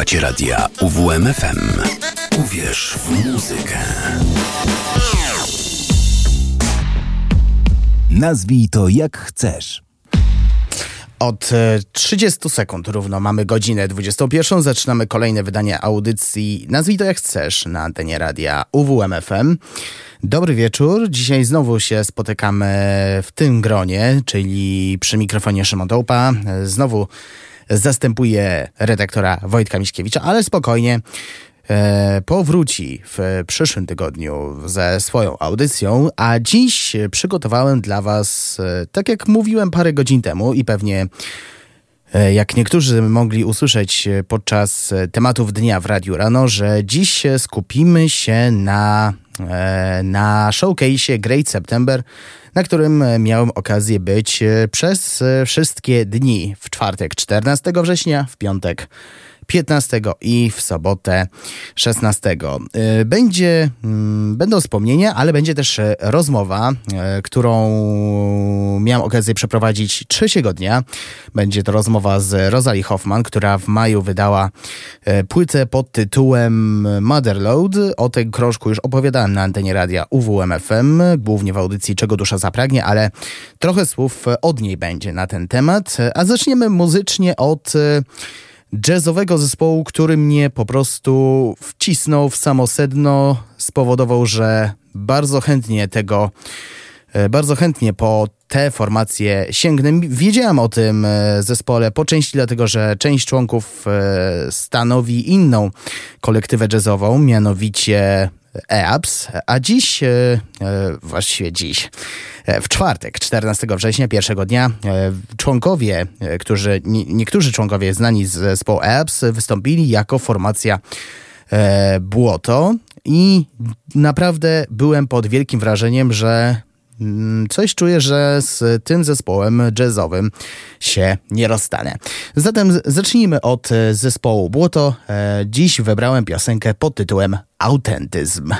Słuchacie radia UWMFM. Uwierz w muzykę. Nazwij to jak chcesz. Od 30 e, sekund równo mamy godzinę 21. Zaczynamy kolejne wydanie audycji Nazwij to jak chcesz na antenie radia UWMFM. Dobry wieczór. Dzisiaj znowu się spotykamy w tym gronie, czyli przy mikrofonie Szymon Dołpa. Znowu zastępuje redaktora Wojtka Miśkiewicza, ale spokojnie e, powróci w przyszłym tygodniu ze swoją audycją, a dziś przygotowałem dla Was, e, tak jak mówiłem parę godzin temu i pewnie e, jak niektórzy mogli usłyszeć podczas tematów dnia w Radiu Rano, że dziś skupimy się na, na showcase Great September na którym miałem okazję być e, przez e, wszystkie dni. W czwartek 14 września, w piątek 15 i w sobotę 16. E, będzie, mm, będą wspomnienia, ale będzie też rozmowa, którą miałem okazję przeprowadzić trzeciego dnia. Będzie to rozmowa z Rosalie Hoffman, która w maju wydała płytę pod tytułem Motherload. O tym krążku już opowiadałem na antenie radia UWMFM, głównie w audycji Czego Dusza Zapragnie, ale trochę słów od niej będzie na ten temat. A zaczniemy muzycznie od e, jazzowego zespołu, który mnie po prostu wcisnął w samo sedno, spowodował, że bardzo chętnie tego, e, bardzo chętnie po te formacje sięgnę. Wiedziałam o tym e, zespole po części dlatego, że część członków stanowi inną kolektywę jazzową, mianowicie EAPS, a dziś, e, e, właściwie dziś, e, w czwartek, 14 września, pierwszego dnia, członkowie, którzy, niektórzy członkowie znani z zespołu EAPS wystąpili jako formacja Błoto i naprawdę byłem pod wielkim wrażeniem, że Mm, coś czuję, że z tym zespołem jazzowym się nie rozstanę. Zatem zacznijmy od e, zespołu Błoto. E, dziś wybrałem piosenkę pod tytułem Autentyzm.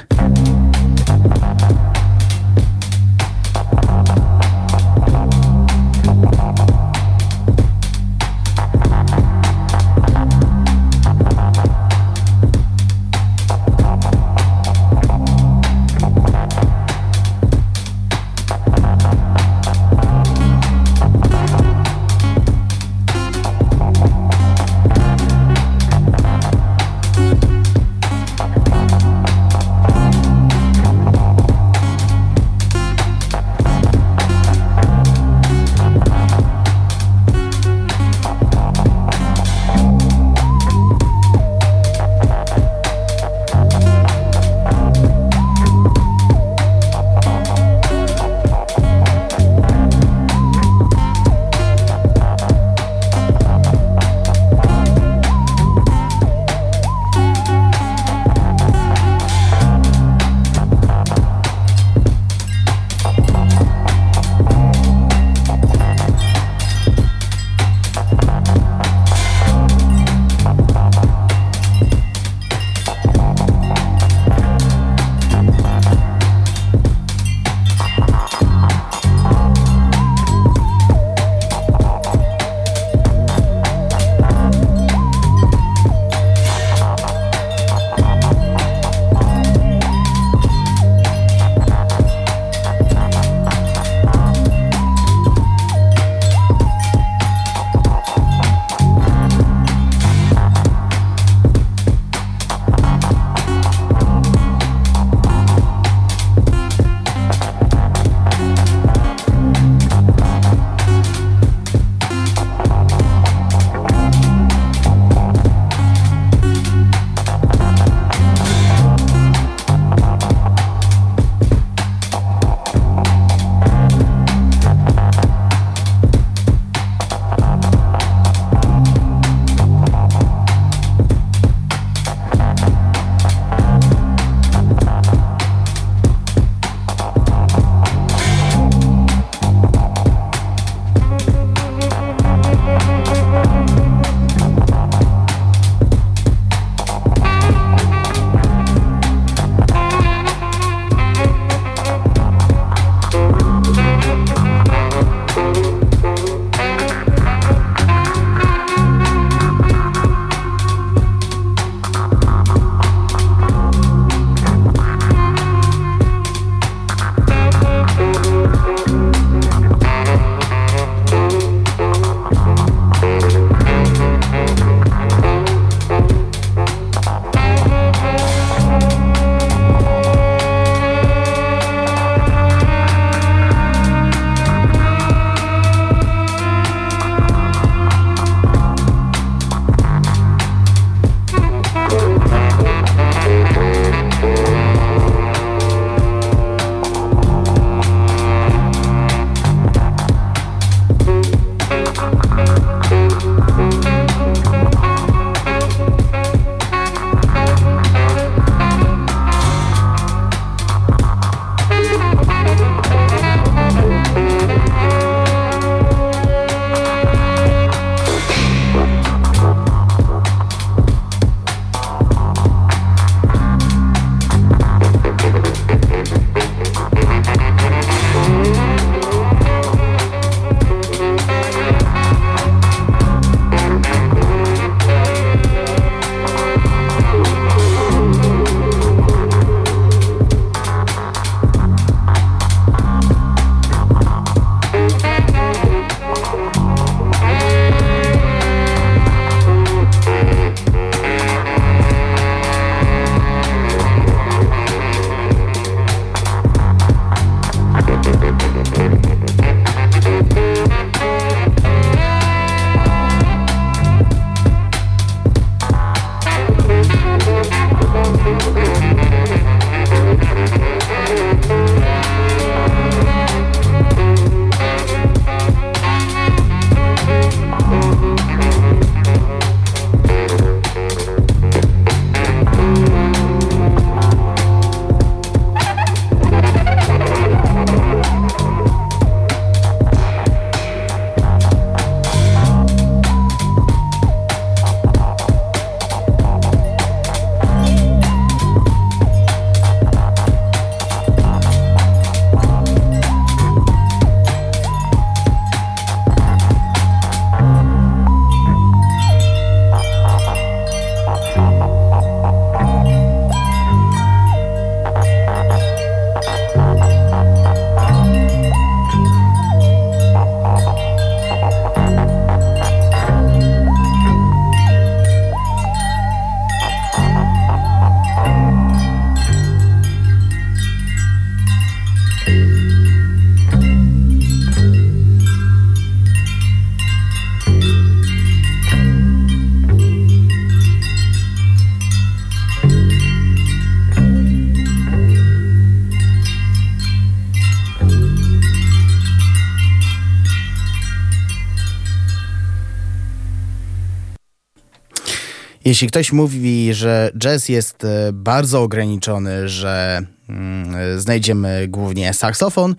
Jeśli ktoś mówi, że jazz jest e, bardzo ograniczony, że mm, znajdziemy głównie saksofon,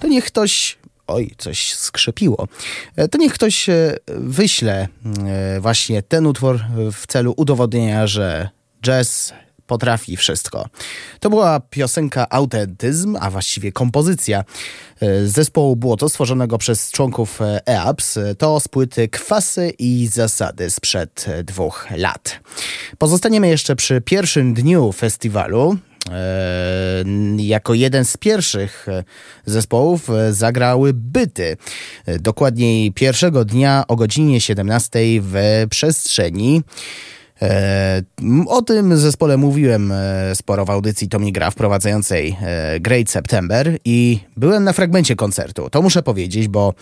to niech ktoś oj, coś skrzypiło, e, to niech ktoś e, wyśle właśnie ten utwór w celu udowodnienia, że jazz potrafi wszystko. To była piosenka Autentyzm, a właściwie kompozycja e, zespołu było to stworzonego przez członków EAPS. To z płyty Kwasy i Zasady sprzed dwóch lat. Pozostaniemy jeszcze przy pierwszym dniu festiwalu. E, jako jeden z pierwszych zespołów zagrały byty. Dokładniej pierwszego dnia o godzinie 17 w przestrzeni E, o tym zespole mówiłem e, sporo w audycji Tomi Gra wprowadzającej e, Great September i byłem na fragmencie koncertu. To muszę powiedzieć, bo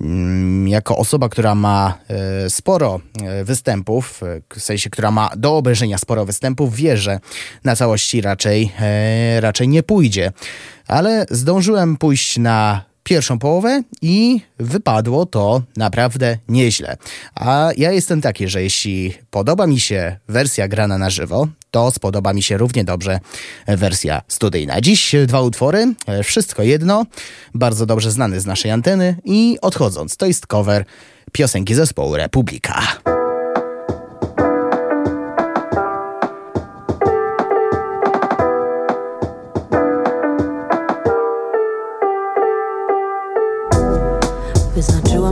mm, jako osoba, która ma sporo występów, w sensie, która ma do obejrzenia sporo występów, wie, że na całości raczej, raczej nie pójdzie. Ale zdążyłem pójść na pierwszą połowę i wypadło to naprawdę nieźle. A ja jestem taki, że jeśli podoba mi się wersja grana na żywo, to spodoba mi się równie dobrze wersja studyjna. Dziś dwa utwory, wszystko jedno, bardzo dobrze znany z naszej anteny i odchodząc, to jest cover piosenki zespołu Republika.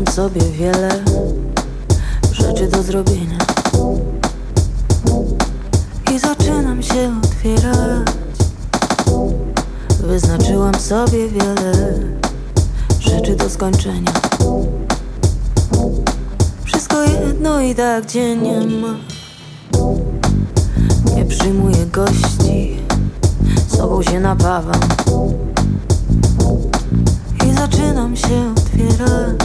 Sobie wiele rzeczy do zrobienia. I zaczynam się otwierać. Wyznaczyłam sobie wiele rzeczy do skończenia. Wszystko jedno i tak gdzie nie ma. Nie przyjmuję gości Sobą się napawam. I zaczynam się otwierać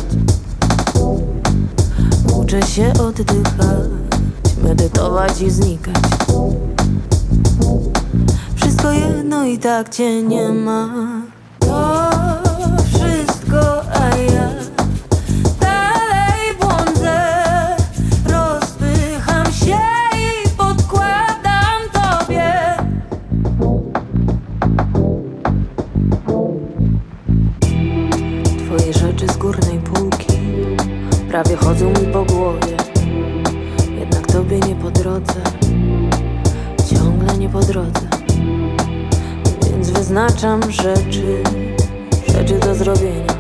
Uczę się oddychać, medytować i znikać. Wszystko jedno i tak cię nie ma. To wszystko, a ja prawie chodzą mi po głowie. Jednak tobie nie po drodze Ciągle nie po drodze. Więc wyznaczam rzeczy Rzeczy do zrobienia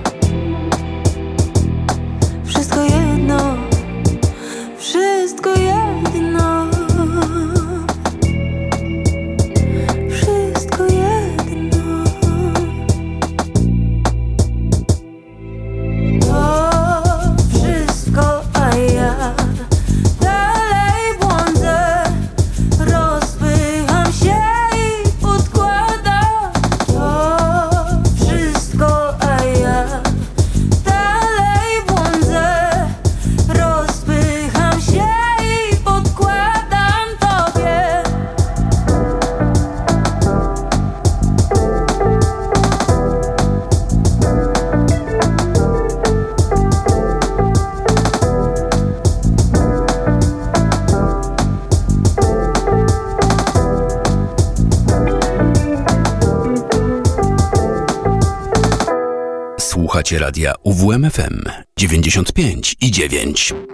radia UWMFM 95 i 9.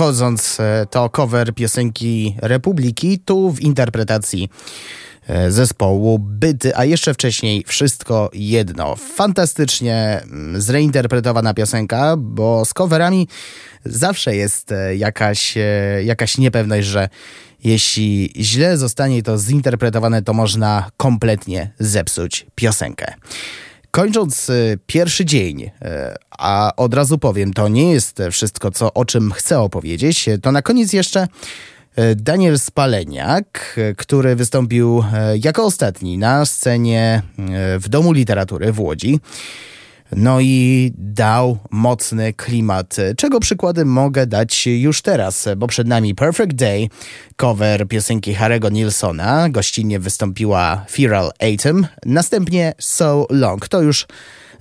odchodząc, e, to cover piosenki Republiki, tu w interpretacji e, zespołu Byty, a jeszcze wcześniej Wszystko Jedno. Fantastycznie mm, zreinterpretowana piosenka, bo z coverami zawsze jest e, jakaś, jakaś niepewność, że jeśli źle zostanie to zinterpretowane, to można kompletnie zepsuć piosenkę. Kończąc y, pierwszy dzień, y, a od razu powiem, to nie jest wszystko, co, o czym chcę opowiedzieć, to na koniec jeszcze Daniel Spaleniak, który wystąpił jako ostatni na scenie w Domu Literatury w Łodzi. No i dał mocny klimat, czego przykłady mogę dać już teraz, bo przed nami Perfect Day, cover piosenki Harry'ego Nilsona, gościnnie wystąpiła Feral Atom, następnie So Long, to już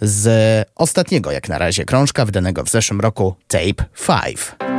z ostatniego jak na razie krążka wydanego w zeszłym roku Tape 5.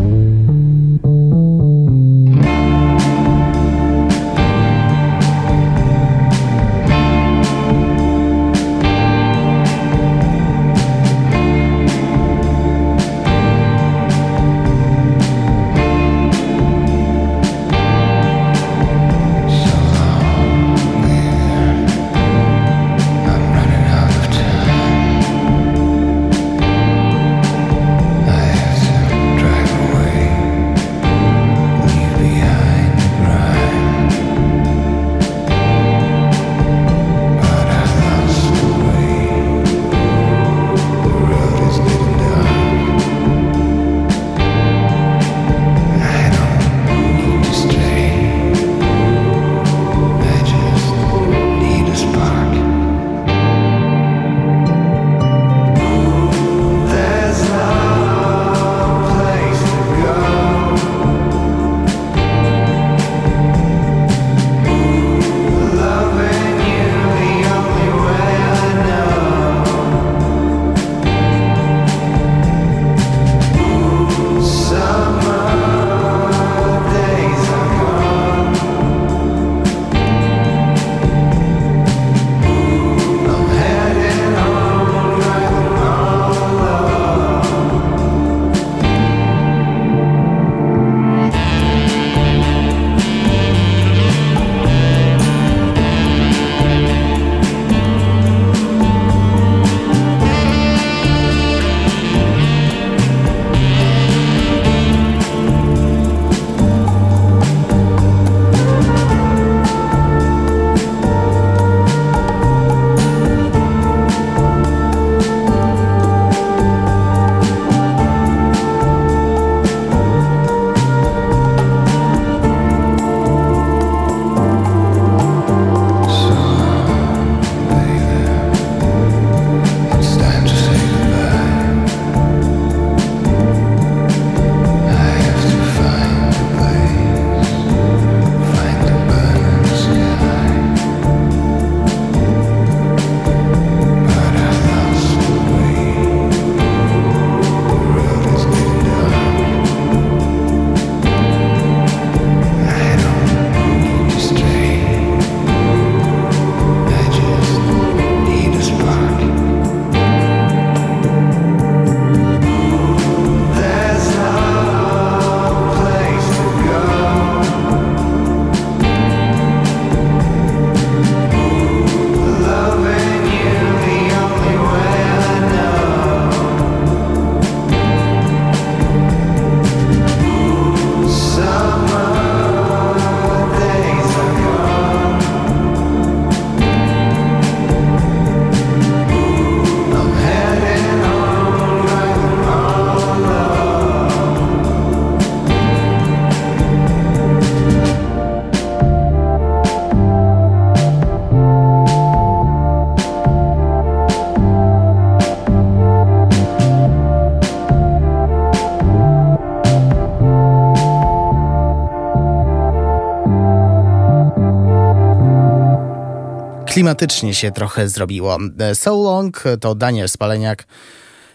Klimatycznie się trochę zrobiło. So Long to Daniel Spaleniak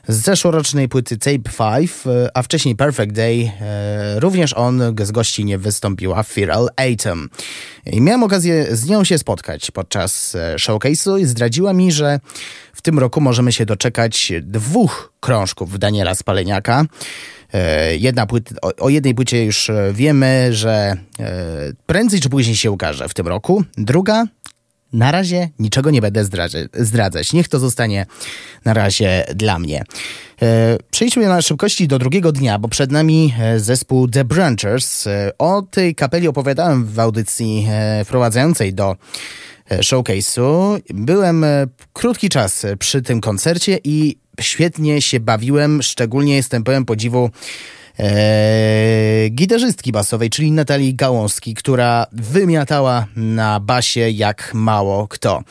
z zeszłorocznej płyty Tape 5, a wcześniej Perfect Day. E, również on z gości nie wystąpiła Feral Atom. I miałem okazję z nią się spotkać podczas e, showcase'u i zdradziła mi, że w tym roku możemy się doczekać dwóch krążków Daniela Spaleniaka. E, jedna płyta, o, o, jednej płycie już wiemy, że prędzej czy później się ukaże w tym roku. Druga na razie niczego nie będę zdradzać. Niech to zostanie na razie dla mnie. E, przejdźmy na szybkości do drugiego dnia, bo przed nami e, zespół The Branchers. E, o tej kapeli opowiadałem w audycji wprowadzającej do showcase'u. Byłem krótki czas przy tym koncercie i świetnie się bawiłem. Szczególnie jestem pełen podziwu e, gitarzystki basowej, czyli Natalii Gałąski, która wymiatała na basie jak mało kto.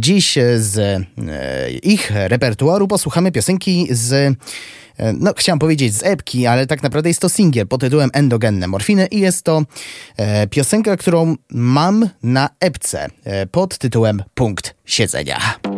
Dziś z e, ich repertuaru posłuchamy piosenki z e, no chciałem powiedzieć z epki, ale tak naprawdę jest to singiel pod tytułem Endogenne Morfiny i jest to e, piosenka, którą mam na epce e, pod tytułem Punkt Siedzenia.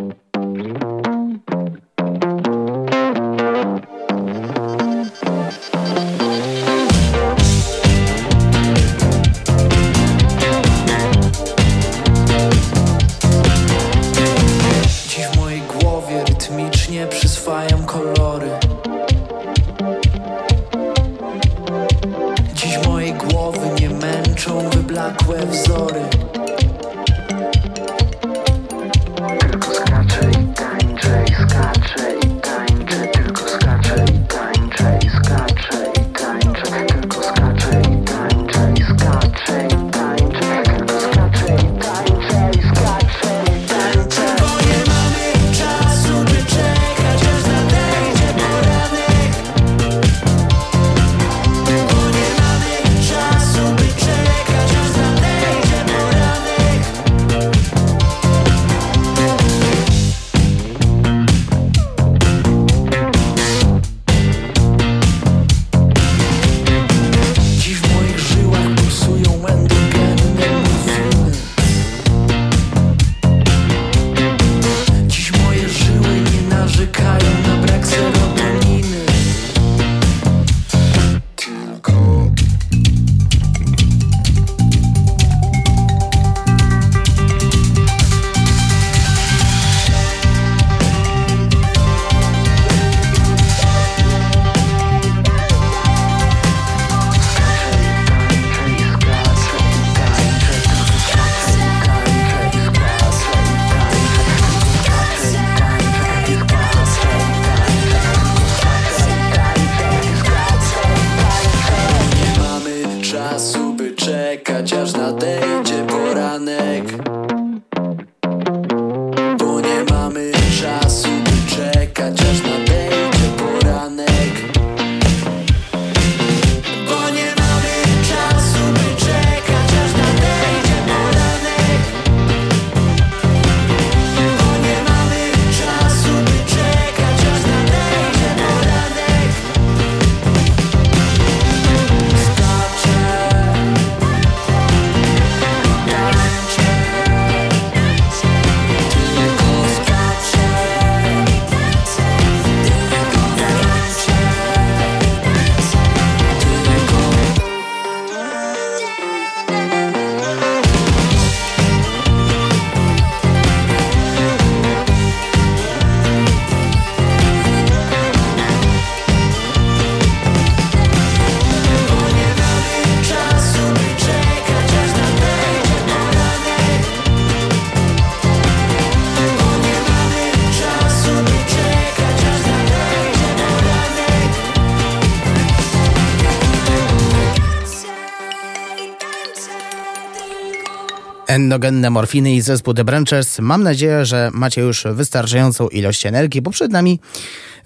Endogenne morfiny i zespół The Branches. Mam nadzieję, że macie już wystarczającą ilość energii, bo przed nami,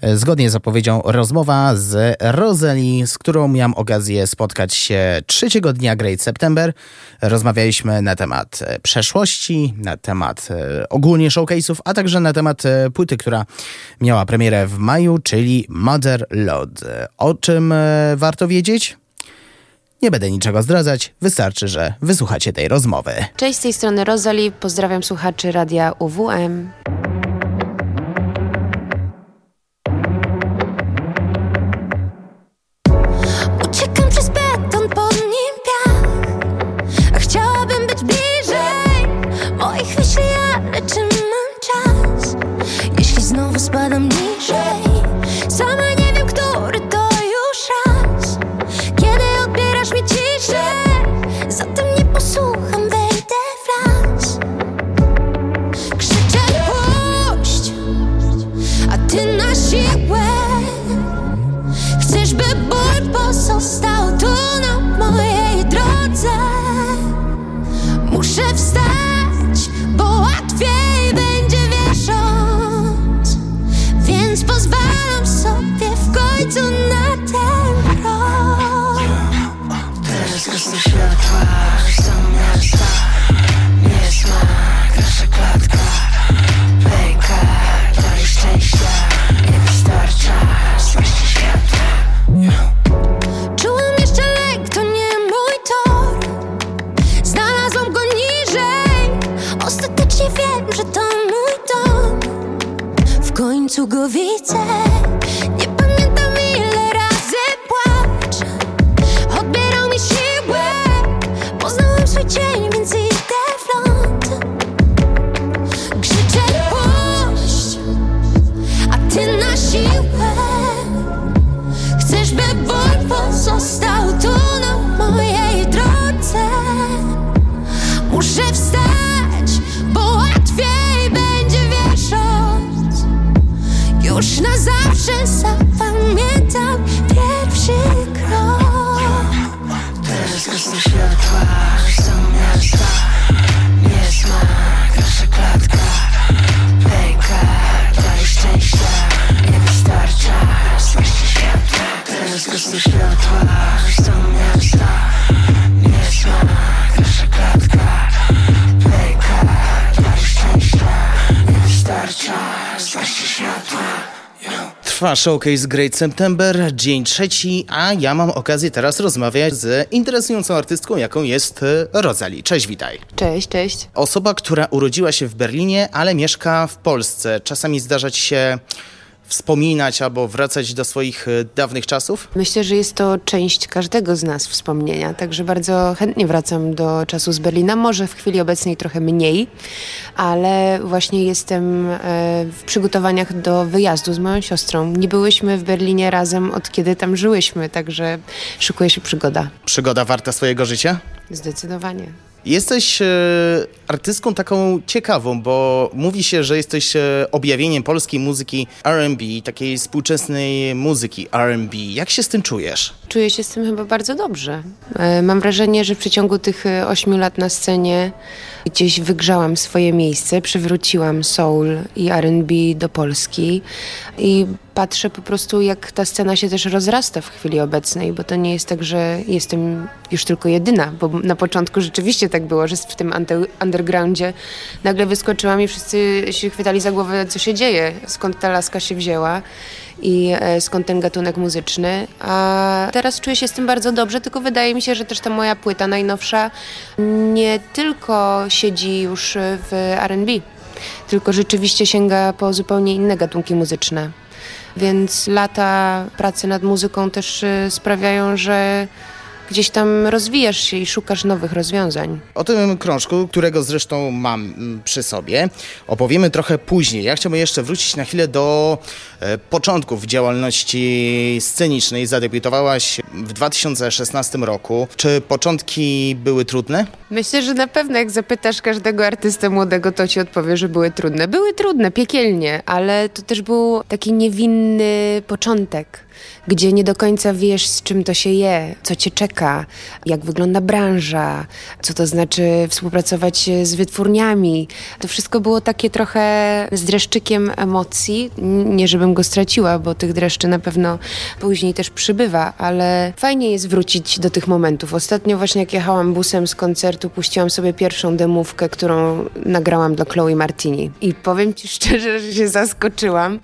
e, zgodnie z zapowiedzią, rozmowa z Roseli, z którą miałem okazję spotkać się trzeciego dnia Great September. Rozmawialiśmy na temat e, przeszłości, na temat e, ogólnie showcase'ów, a także na temat płyty, która miała premierę w maju, czyli Mother Lord. O czym warto wiedzieć? Nie będę niczego zdradzać, wystarczy, że wysłuchacie tej rozmowy. Cześć, z tej strony Rozali, pozdrawiam słuchaczy radia UWM. końcu go widzę. Showcase Great September, dzień trzeci, a ja mam okazję teraz rozmawiać z interesującą artystką, jaką jest e, Rosalie. Cześć, witaj. Cześć, cześć. Osoba, która urodziła się w Berlinie, ale mieszka w Polsce. Czasami zdarza ci się wspominać albo wracać do swoich e, dawnych czasów? Myślę, że jest to część każdego z nas wspomnienia, także bardzo chętnie wracam do czasu z Berlina. Może w chwili obecnej trochę mniej, ale właśnie jestem e, w przygotowaniach do wyjazdu z moją siostrą. Nie byłyśmy w Berlinie razem od kiedy tam żyłyśmy, także szykuje się przygoda. Przygoda warta swojego życia? Zdecydowanie. Jesteś e, artystką taką ciekawą, bo mówi się, że jesteś e, objawieniem polskiej muzyki R&B, takiej współczesnej muzyki R&B. Jak się z tym czujesz? Czuję się z tym chyba bardzo dobrze. E, mam wrażenie, że w przeciągu tych ośmiu lat na scenie gdzieś wygrzałam swoje miejsce, przywróciłam soul i R&B do Polski i patrzę po prostu, jak ta scena się też rozrasta w chwili obecnej, bo to nie jest tak, że jestem już tylko jedyna, bo na początku rzeczywiście tak było, że w tym undergroundzie nagle wyskoczyłam i wszyscy się chwytali za głowę, co się dzieje, skąd ta laska się wzięła i e, skąd ten gatunek muzyczny. A teraz czuję się z tym bardzo dobrze, tylko wydaje mi się, że też ta moja płyta najnowsza nie tylko siedzi już w RB, tylko rzeczywiście sięga po zupełnie inne gatunki muzyczne. Więc lata pracy nad muzyką też y, sprawiają, że gdzieś tam rozwijasz się i szukasz nowych rozwiązań. O tym krążku, którego zresztą mam mm, przy sobie, opowiemy trochę później. Ja chciałbym jeszcze wrócić na chwilę do e, początków działalności scenicznej. Zadebiutowałaś w 2016 roku. Czy początki były trudne? Myślę, że na pewno jak zapytasz każdego artystę młodego, to ci odpowie, że były trudne. Były trudne, piekielnie, ale to też był taki niewinny początek gdzie nie do końca wiesz, z czym to się je, co cię czeka, jak wygląda branża, co to znaczy współpracować z wytwórniami. To wszystko było takie trochę z dreszczykiem emocji. Nie, żebym go straciła, bo tych dreszczy na pewno później też przybywa, ale fajnie jest wrócić do tych momentów. Ostatnio właśnie jak jechałam busem z koncertu, puściłam sobie pierwszą demówkę, którą nagrałam dla Chloe Martini. I powiem ci szczerze, że się zaskoczyłam,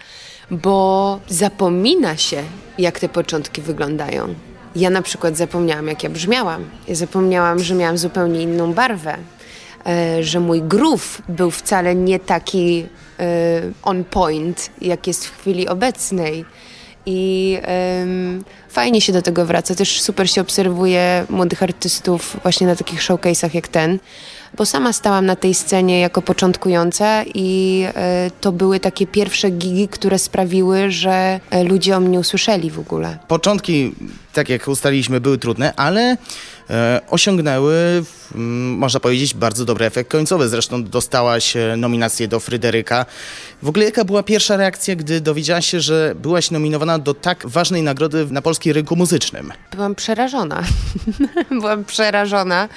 bo zapomina się, jak te początki wyglądają. Ja na przykład zapomniałam, jak ja brzmiałam. Ja zapomniałam, że miałam zupełnie inną barwę, e, że mój groove był wcale nie taki e, on point, jak jest w chwili obecnej. I fajnie się do tego wraca. Też super się obserwuje młodych artystów właśnie na takich showcase'ach jak ten, bo sama stałam na tej scenie jako początkująca i e, to były takie pierwsze gigi, które sprawiły, że e, ludzie o mnie usłyszeli w ogóle. Początki, tak jak ustaliliśmy, były trudne, ale e, osiągnęły, mm, można powiedzieć, bardzo dobry efekt końcowy. Zresztą dostałaś nominację do Fryderyka. W ogóle jaka była pierwsza reakcja, gdy dowiedziałaś się, że byłaś nominowana do tak ważnej nagrody na polskim rynku muzycznym? Byłam przerażona. byłam przerażona,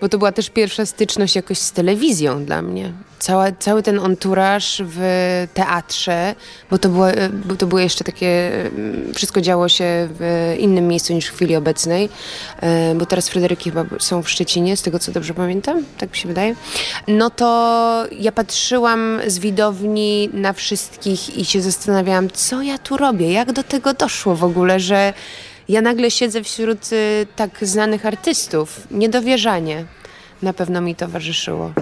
bo to była też pierwsza styczność jakoś z telewizją dla mnie. Cała, cały ten anturaż w teatrze, bo to, było, bo to było jeszcze takie, mm, wszystko działo się w innym miejscu niż w chwili obecnej, e, bo teraz Fryderyki chyba są w Szczecinie, z tego co dobrze pamiętam, tak mi się wydaje. No to ja patrzyłam z widowni na wszystkich i się zastanawiałam, co ja tu robię, jak do tego doszło w ogóle, że ja nagle siedzę wśród y, tak znanych artystów. Niedowierzanie na pewno mi towarzyszyło.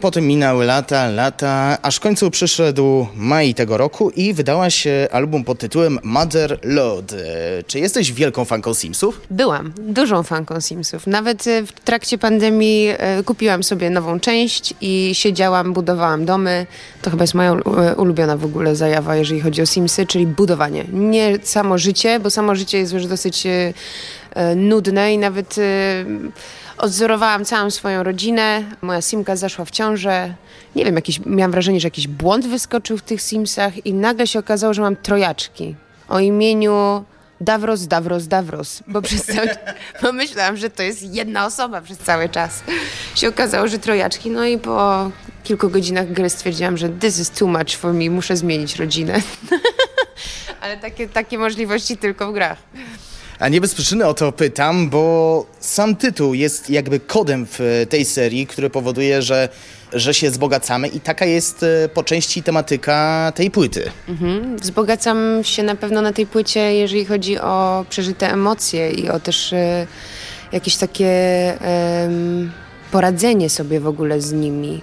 Potem minęły lata, lata, aż w końcu przyszedł maj tego roku i wydała się album pod tytułem Mother Load. E, Czy jesteś wielką fanką Simsów? Byłam dużą fanką Simsów. Nawet e, w trakcie pandemii e, kupiłam sobie nową część i siedziałam, budowałam domy. To chyba jest moja e, ulubiona w ogóle zajawa, jeżeli chodzi o Simsy, czyli budowanie. Nie samo życie, bo samo życie jest już dosyć nudne i nawet e, odzorowałam całą swoją rodzinę. Moja Simka zaszła w ciążę. Nie wiem, jakiś, miałam wrażenie, że jakiś błąd wyskoczył w tych Simsach i nagle się okazało, że mam trojaczki o imieniu Davros, Davros, Davros, bo przez cały bo myślałam, że to jest jedna osoba przez cały czas. Się okazało, że trojaczki, no i po kilku godzinach gry stwierdziłam, że this is too much for me, muszę zmienić rodzinę. Ale takie, takie możliwości tylko w grach. A nie bez przyczyny o to pytam, bo sam tytuł jest jakby kodem w tej serii, który powoduje, że, że się wzbogacamy i taka jest e, po części tematyka tej płyty. Mhm. Wzbogacam się na pewno na tej płycie, jeżeli chodzi o przeżyte emocje i o też e, jakieś takie poradzenie sobie w ogóle z nimi,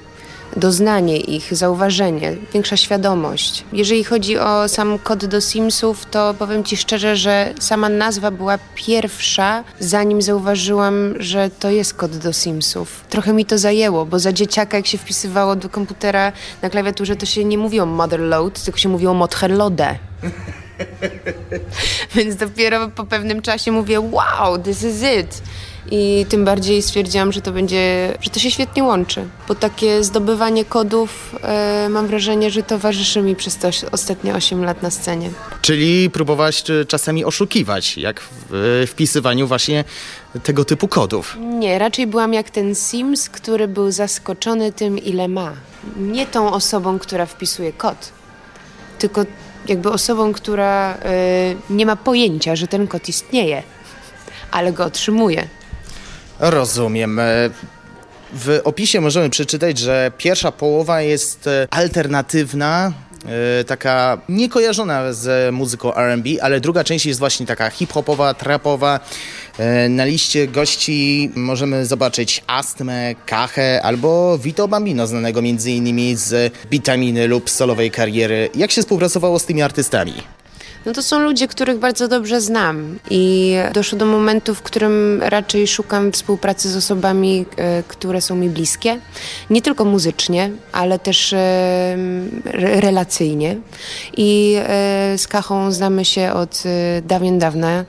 doznanie ich, zauważenie, większa świadomość. Jeżeli chodzi o sam kod do Simsów, to powiem Ci szczerze, że sama nazwa była pierwsza, zanim zauważyłam, że to jest kod do Simsów. Trochę mi to zajęło, bo za dzieciaka, jak się wpisywało do komputera na klawiaturze, to się nie mówiło motherload, tylko się mówiło motherlode. Więc dopiero po pewnym czasie mówię, wow, this is it. I tym bardziej stwierdziłam, że to będzie, że to się świetnie łączy. Bo takie zdobywanie kodów, e, mam wrażenie, że towarzyszy mi przez te ostatnie 8 lat na scenie. Czyli próbowałaś e, czasami oszukiwać, jak w e, wpisywaniu właśnie tego typu kodów. Nie, raczej byłam jak ten Sims, który był zaskoczony tym, ile ma. Nie tą osobą, która wpisuje kod, tylko jakby osobą, która e, nie ma pojęcia, że ten kod istnieje, ale go otrzymuje. Rozumiem. E, W opisie możemy przeczytać, że pierwsza połowa jest e, alternatywna, e, taka niekojarzona z muzyką R&B, ale druga część jest właśnie taka hip-hopowa, trapowa. Na liście gości możemy zobaczyć Astmę, Kachę albo Vito Bambino, znanego m.in. z Bitaminy lub solowej kariery. Jak się współpracowało z tymi artystami? No to są ludzie, których bardzo dobrze znam i doszło do momentu, w którym raczej szukam współpracy z osobami, e, które są mi bliskie. Nie tylko muzycznie, ale też e, re- relacyjnie. I e, z Kachą znamy się od dawien dawna,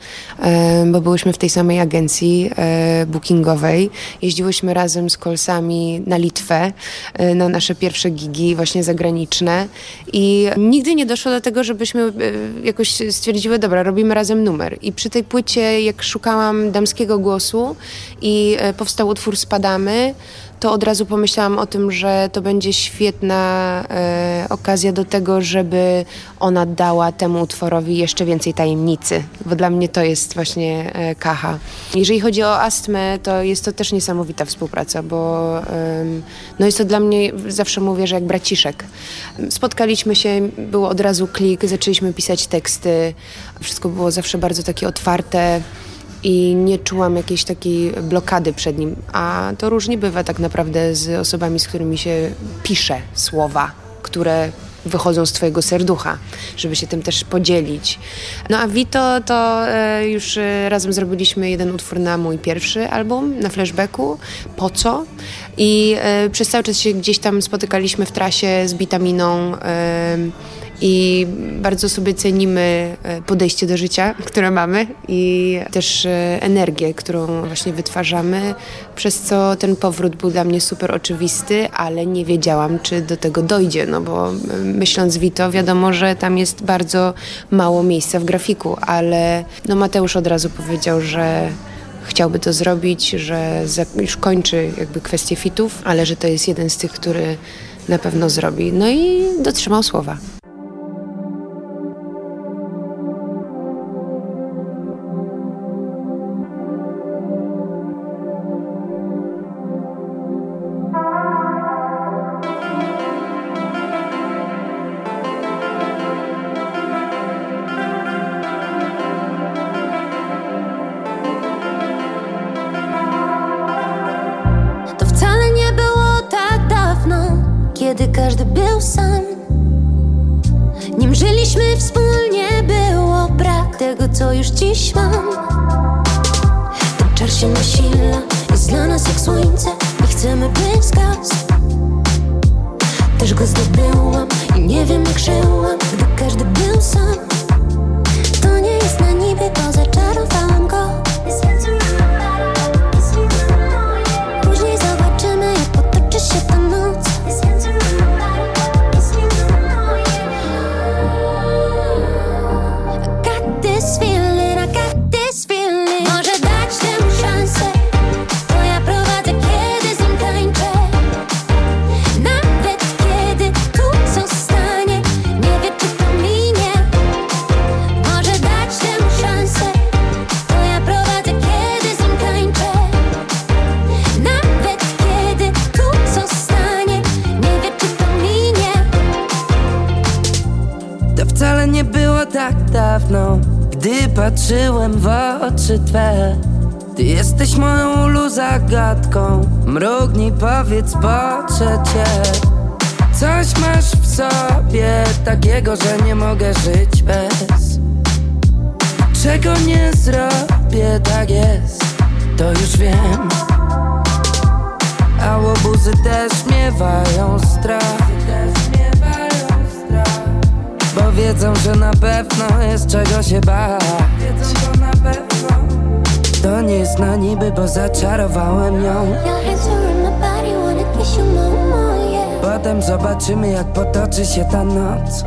bo byłyśmy w tej samej agencji bookingowej. Jeździłyśmy razem z kolsami na Litwę na nasze pierwsze gigi właśnie zagraniczne i nigdy nie doszło do tego, żebyśmy e, jakoś stwierdziły, dobra, robimy razem numer. I przy tej płycie, jak szukałam damskiego głosu i e, powstał utwór Spadamy, to od razu pomyślałam o tym, że to będzie świetna e, okazja do tego, żeby ona dała temu utworowi jeszcze więcej tajemnicy, bo dla mnie to jest właśnie e, kacha. Jeżeli chodzi o astmę, to jest to też niesamowita współpraca, bo em, no jest to dla mnie, zawsze mówię, że jak braciszek. Spotkaliśmy się, było od razu klik, zaczęliśmy pisać teksty, wszystko było zawsze bardzo takie otwarte i nie czułam jakiejś takiej blokady przed nim. A to różnie bywa tak naprawdę z osobami, z którymi się pisze słowa, które wychodzą z twojego serducha, żeby się tym też podzielić. No a Vito to e, już e, razem zrobiliśmy jeden utwór na mój pierwszy album, na flashbacku. Po co? I e, przez cały czas się gdzieś tam spotykaliśmy w trasie z Bitaminą e, i bardzo sobie cenimy e, podejście do życia, które mamy i też e, energię, którą właśnie wytwarzamy, przez co ten powrót był dla mnie super oczywisty, ale nie wiedziałam, czy do tego dojdzie, no bo e, myśląc Vito, wiadomo, że tam jest bardzo mało miejsca w grafiku, ale no Mateusz od razu powiedział, że chciałby to zrobić, że już kończy jakby kwestię fitów, ale że to jest jeden z tych, który na pewno zrobi. No i dotrzymał słowa. 想。Łobuzy też miewają strach. Bo wiedzą, że na pewno jest czego się bać. To nie jest na niby, bo zaczarowałem ją. Potem zobaczymy jak potoczy się ta noc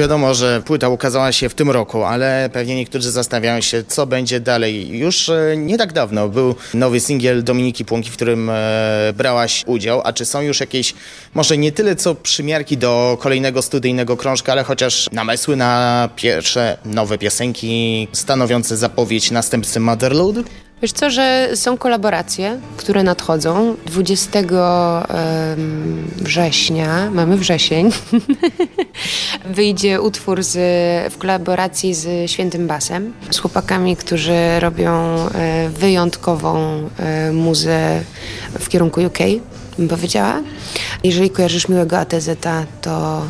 Wiadomo, że płyta ukazała się w tym roku, ale pewnie niektórzy zastanawiają się, co będzie dalej. Już e, nie tak dawno był nowy singiel Dominiki Płonki, w którym e, brałaś udział. A czy są już jakieś, może nie tyle co przymiarki do kolejnego studyjnego krążka, ale chociaż namysły na pierwsze nowe piosenki stanowiące zapowiedź następcy Motherload? Wiesz co, że są kolaboracje, które nadchodzą. 20 września, mamy wrzesień, wyjdzie utwór z, w kolaboracji z Świętym Basem, z chłopakami, którzy robią e, wyjątkową e, muzę w kierunku UK, bym powiedziała. Jeżeli kojarzysz Miłego ATZ, to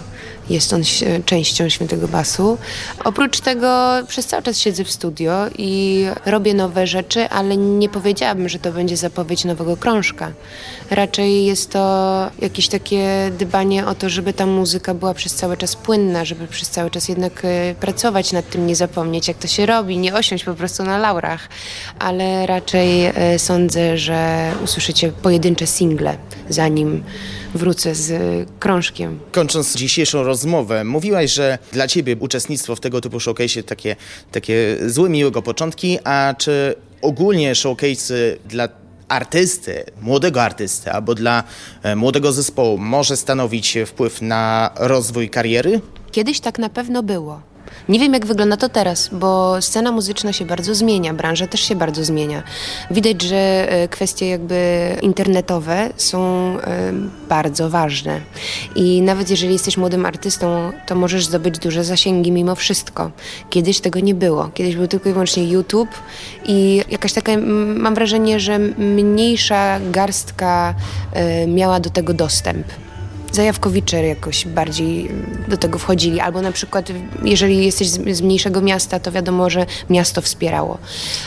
jest on częścią Świętego Basu. Oprócz tego przez cały czas siedzę w studio i robię nowe rzeczy, ale nie powiedziałabym, że to będzie zapowiedź nowego krążka. Raczej jest to jakieś takie dbanie o to, żeby ta muzyka była przez cały czas płynna, żeby przez cały czas jednak e, pracować nad tym, nie zapomnieć jak to się robi, nie osiąść po prostu na laurach, ale raczej e, sądzę, że usłyszycie pojedyncze single, zanim wrócę z krążkiem. Kończąc dzisiejszą rozmowę, mówiłaś, że dla ciebie uczestnictwo w tego typu showcase takie, takie złe, miłego początki, a czy ogólnie showcase dla artysty, młodego artysty albo dla e, młodego zespołu może stanowić wpływ na rozwój kariery? Kiedyś tak na pewno było. Nie wiem, jak wygląda to teraz, bo scena muzyczna się bardzo zmienia, branża też się bardzo zmienia. Widać, że e, kwestie jakby internetowe są e, bardzo ważne. I nawet jeżeli jesteś młodym artystą, to możesz zdobyć duże zasięgi mimo wszystko. Kiedyś tego nie było. Kiedyś był tylko i wyłącznie YouTube i jakaś taka, mam wrażenie, że mniejsza garstka e, miała do tego dostęp zajawkowicze jakoś bardziej do tego wchodzili. Albo na przykład, jeżeli jesteś z, z, mniejszego miasta, to wiadomo, że miasto wspierało.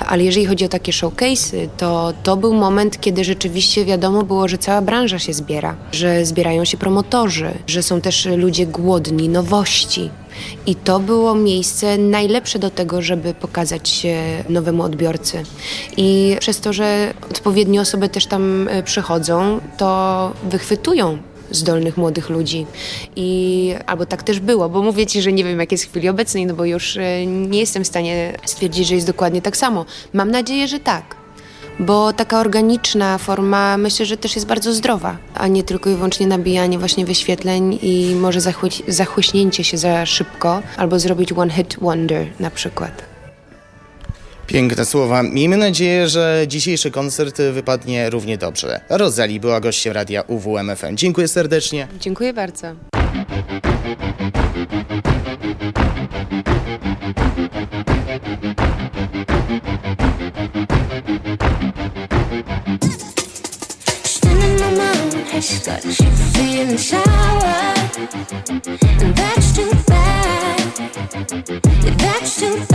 Ale jeżeli chodzi o takie showcase'y, to to był moment, kiedy rzeczywiście wiadomo było, że cała branża się zbiera, że zbierają się promotorzy, że są też ludzie głodni nowości. I to było miejsce najlepsze do tego, żeby pokazać się nowemu odbiorcy. I przez to, że odpowiednie osoby też tam e, przychodzą, to wychwytują zdolnych młodych ludzi. I albo tak też było, bo mówię ci, że nie wiem, jak jest w chwili obecnej, no bo już e, nie jestem w stanie stwierdzić, że jest dokładnie tak samo. Mam nadzieję, że tak. Bo taka organiczna forma myślę, że też jest bardzo zdrowa, a nie tylko i wyłącznie nabijanie właśnie wyświetleń i może zachłyśnięcie się za szybko albo zrobić one hit wonder na przykład. Piękne słowa. Miejmy nadzieję, że dzisiejszy koncert wypadnie równie dobrze. Rozali była gościem radia UWMFM. Dziękuję serdecznie. Dziękuję bardzo. got you feeling sour, and that's too bad. That's too bad.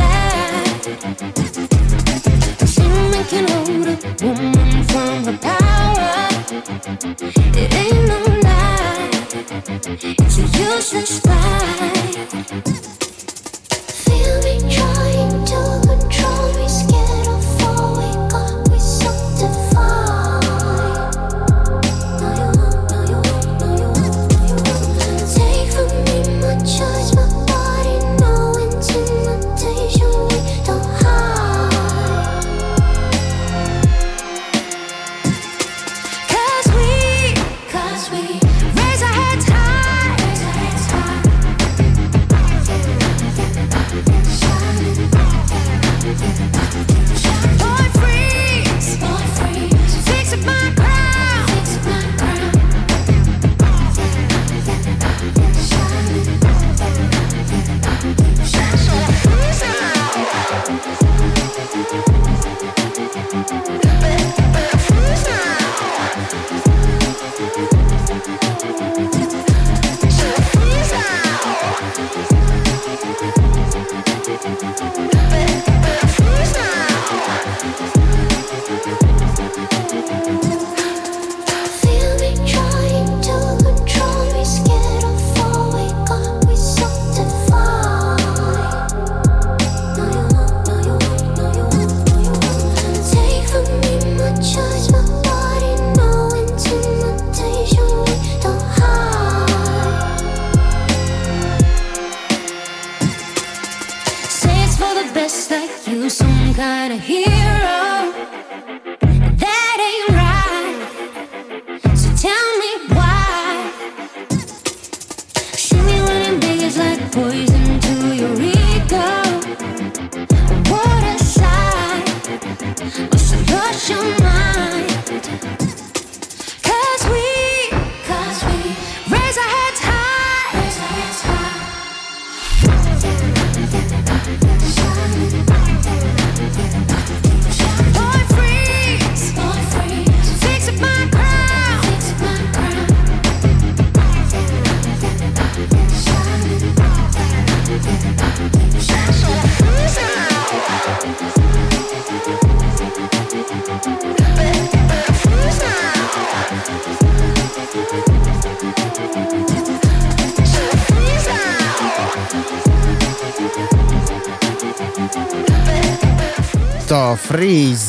Can hold a woman from power. It ain't no lie. It's a useless fight.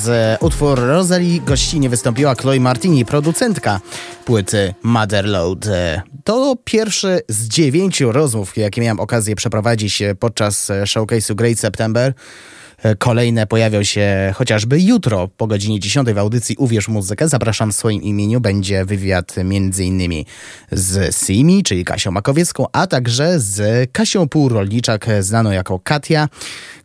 Freeze. Utwór Rosalie gościnie wystąpiła Chloe Martini, producentka płyty Motherload. To pierwszy z dziewięciu rozmów, jakie miałem okazję przeprowadzić podczas showcase'u Great September. Kolejne pojawią się chociażby jutro po godzinie 10 w audycji Uwierz Muzykę. Zapraszam w swoim imieniu. Będzie wywiad innymi z Simi, czyli Kasią Makowiecką, a także z Kasią Półrolniczak, znaną jako Katia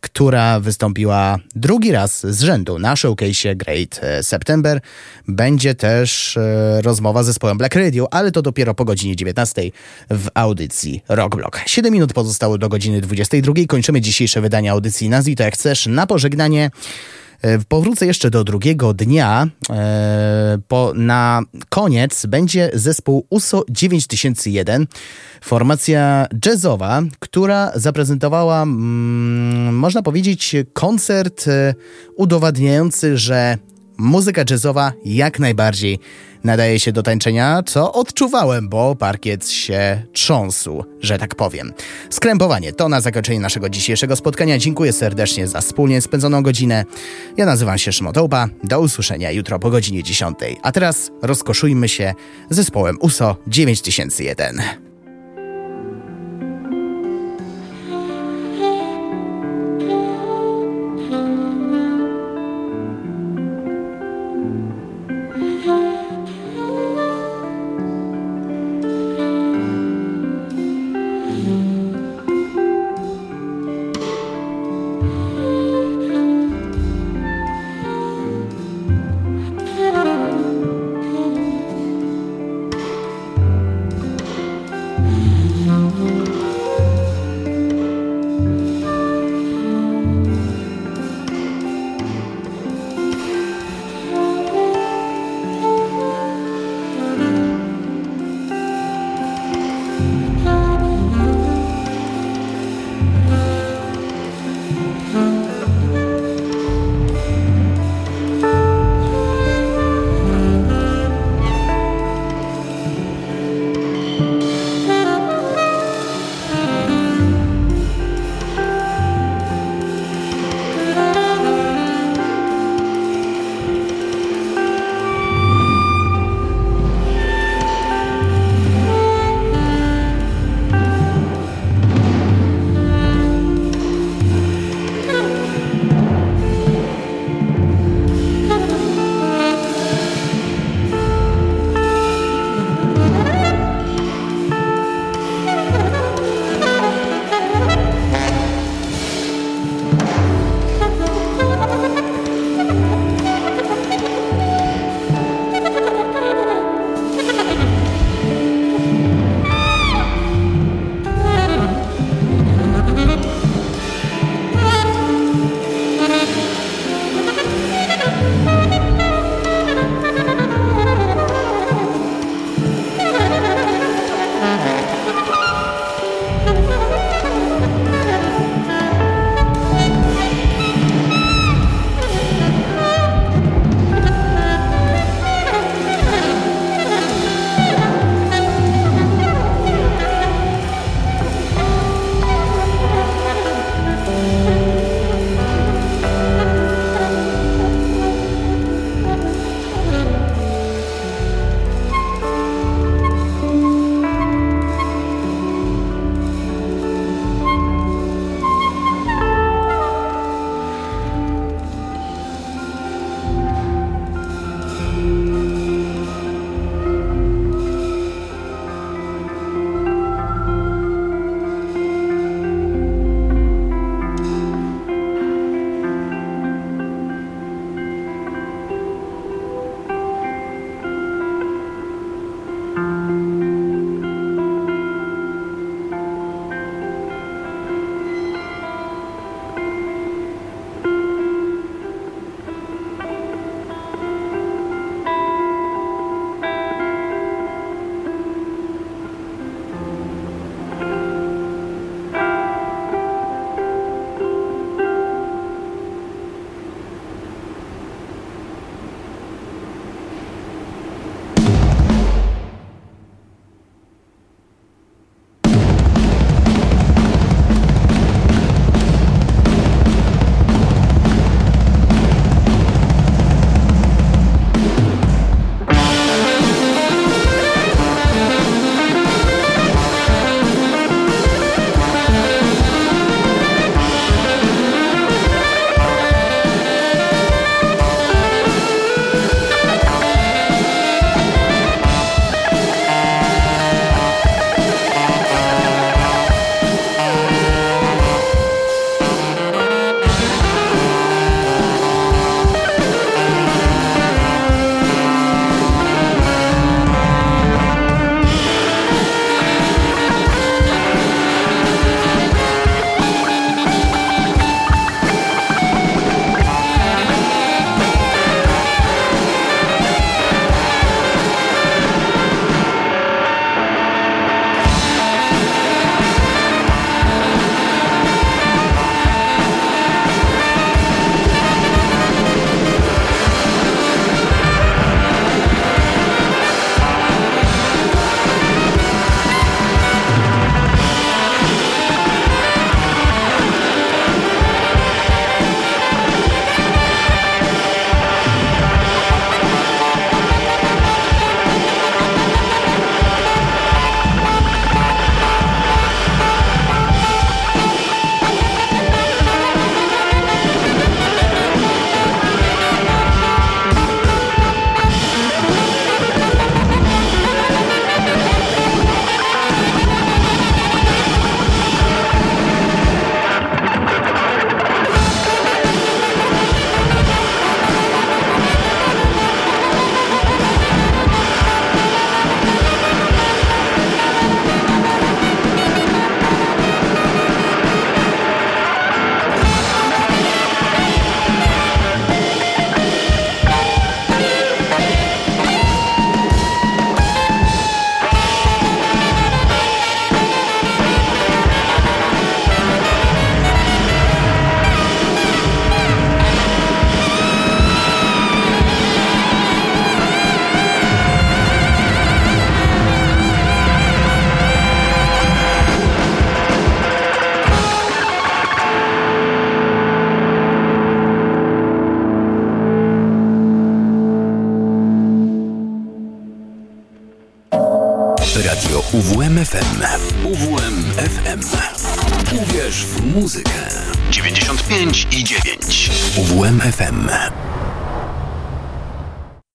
która wystąpiła drugi raz z rzędu na showcase Great September. Będzie też e, rozmowa z zespołem Black Radio, ale to dopiero po godzinie 19 w audycji Rockblock. 7 minut pozostało do godziny 22. Kończymy dzisiejsze wydanie audycji Nazwij to jak chcesz na pożegnanie. E, powrócę jeszcze do drugiego dnia. E, po, na koniec będzie zespół USO 9001, formacja jazzowa, która zaprezentowała, mm, można powiedzieć, koncert e, udowadniający, że muzyka jazzowa jak najbardziej nadaje się do tańczenia, co odczuwałem, bo parkiet się trząsł, że tak powiem. Skrępowanie to na zakończenie naszego dzisiejszego spotkania. Dziękuję serdecznie za wspólnie spędzoną godzinę. Ja nazywam się Szmotołba. Do usłyszenia jutro po godzinie 10. A teraz rozkoszujmy się zespołem USO 9001. Uwierz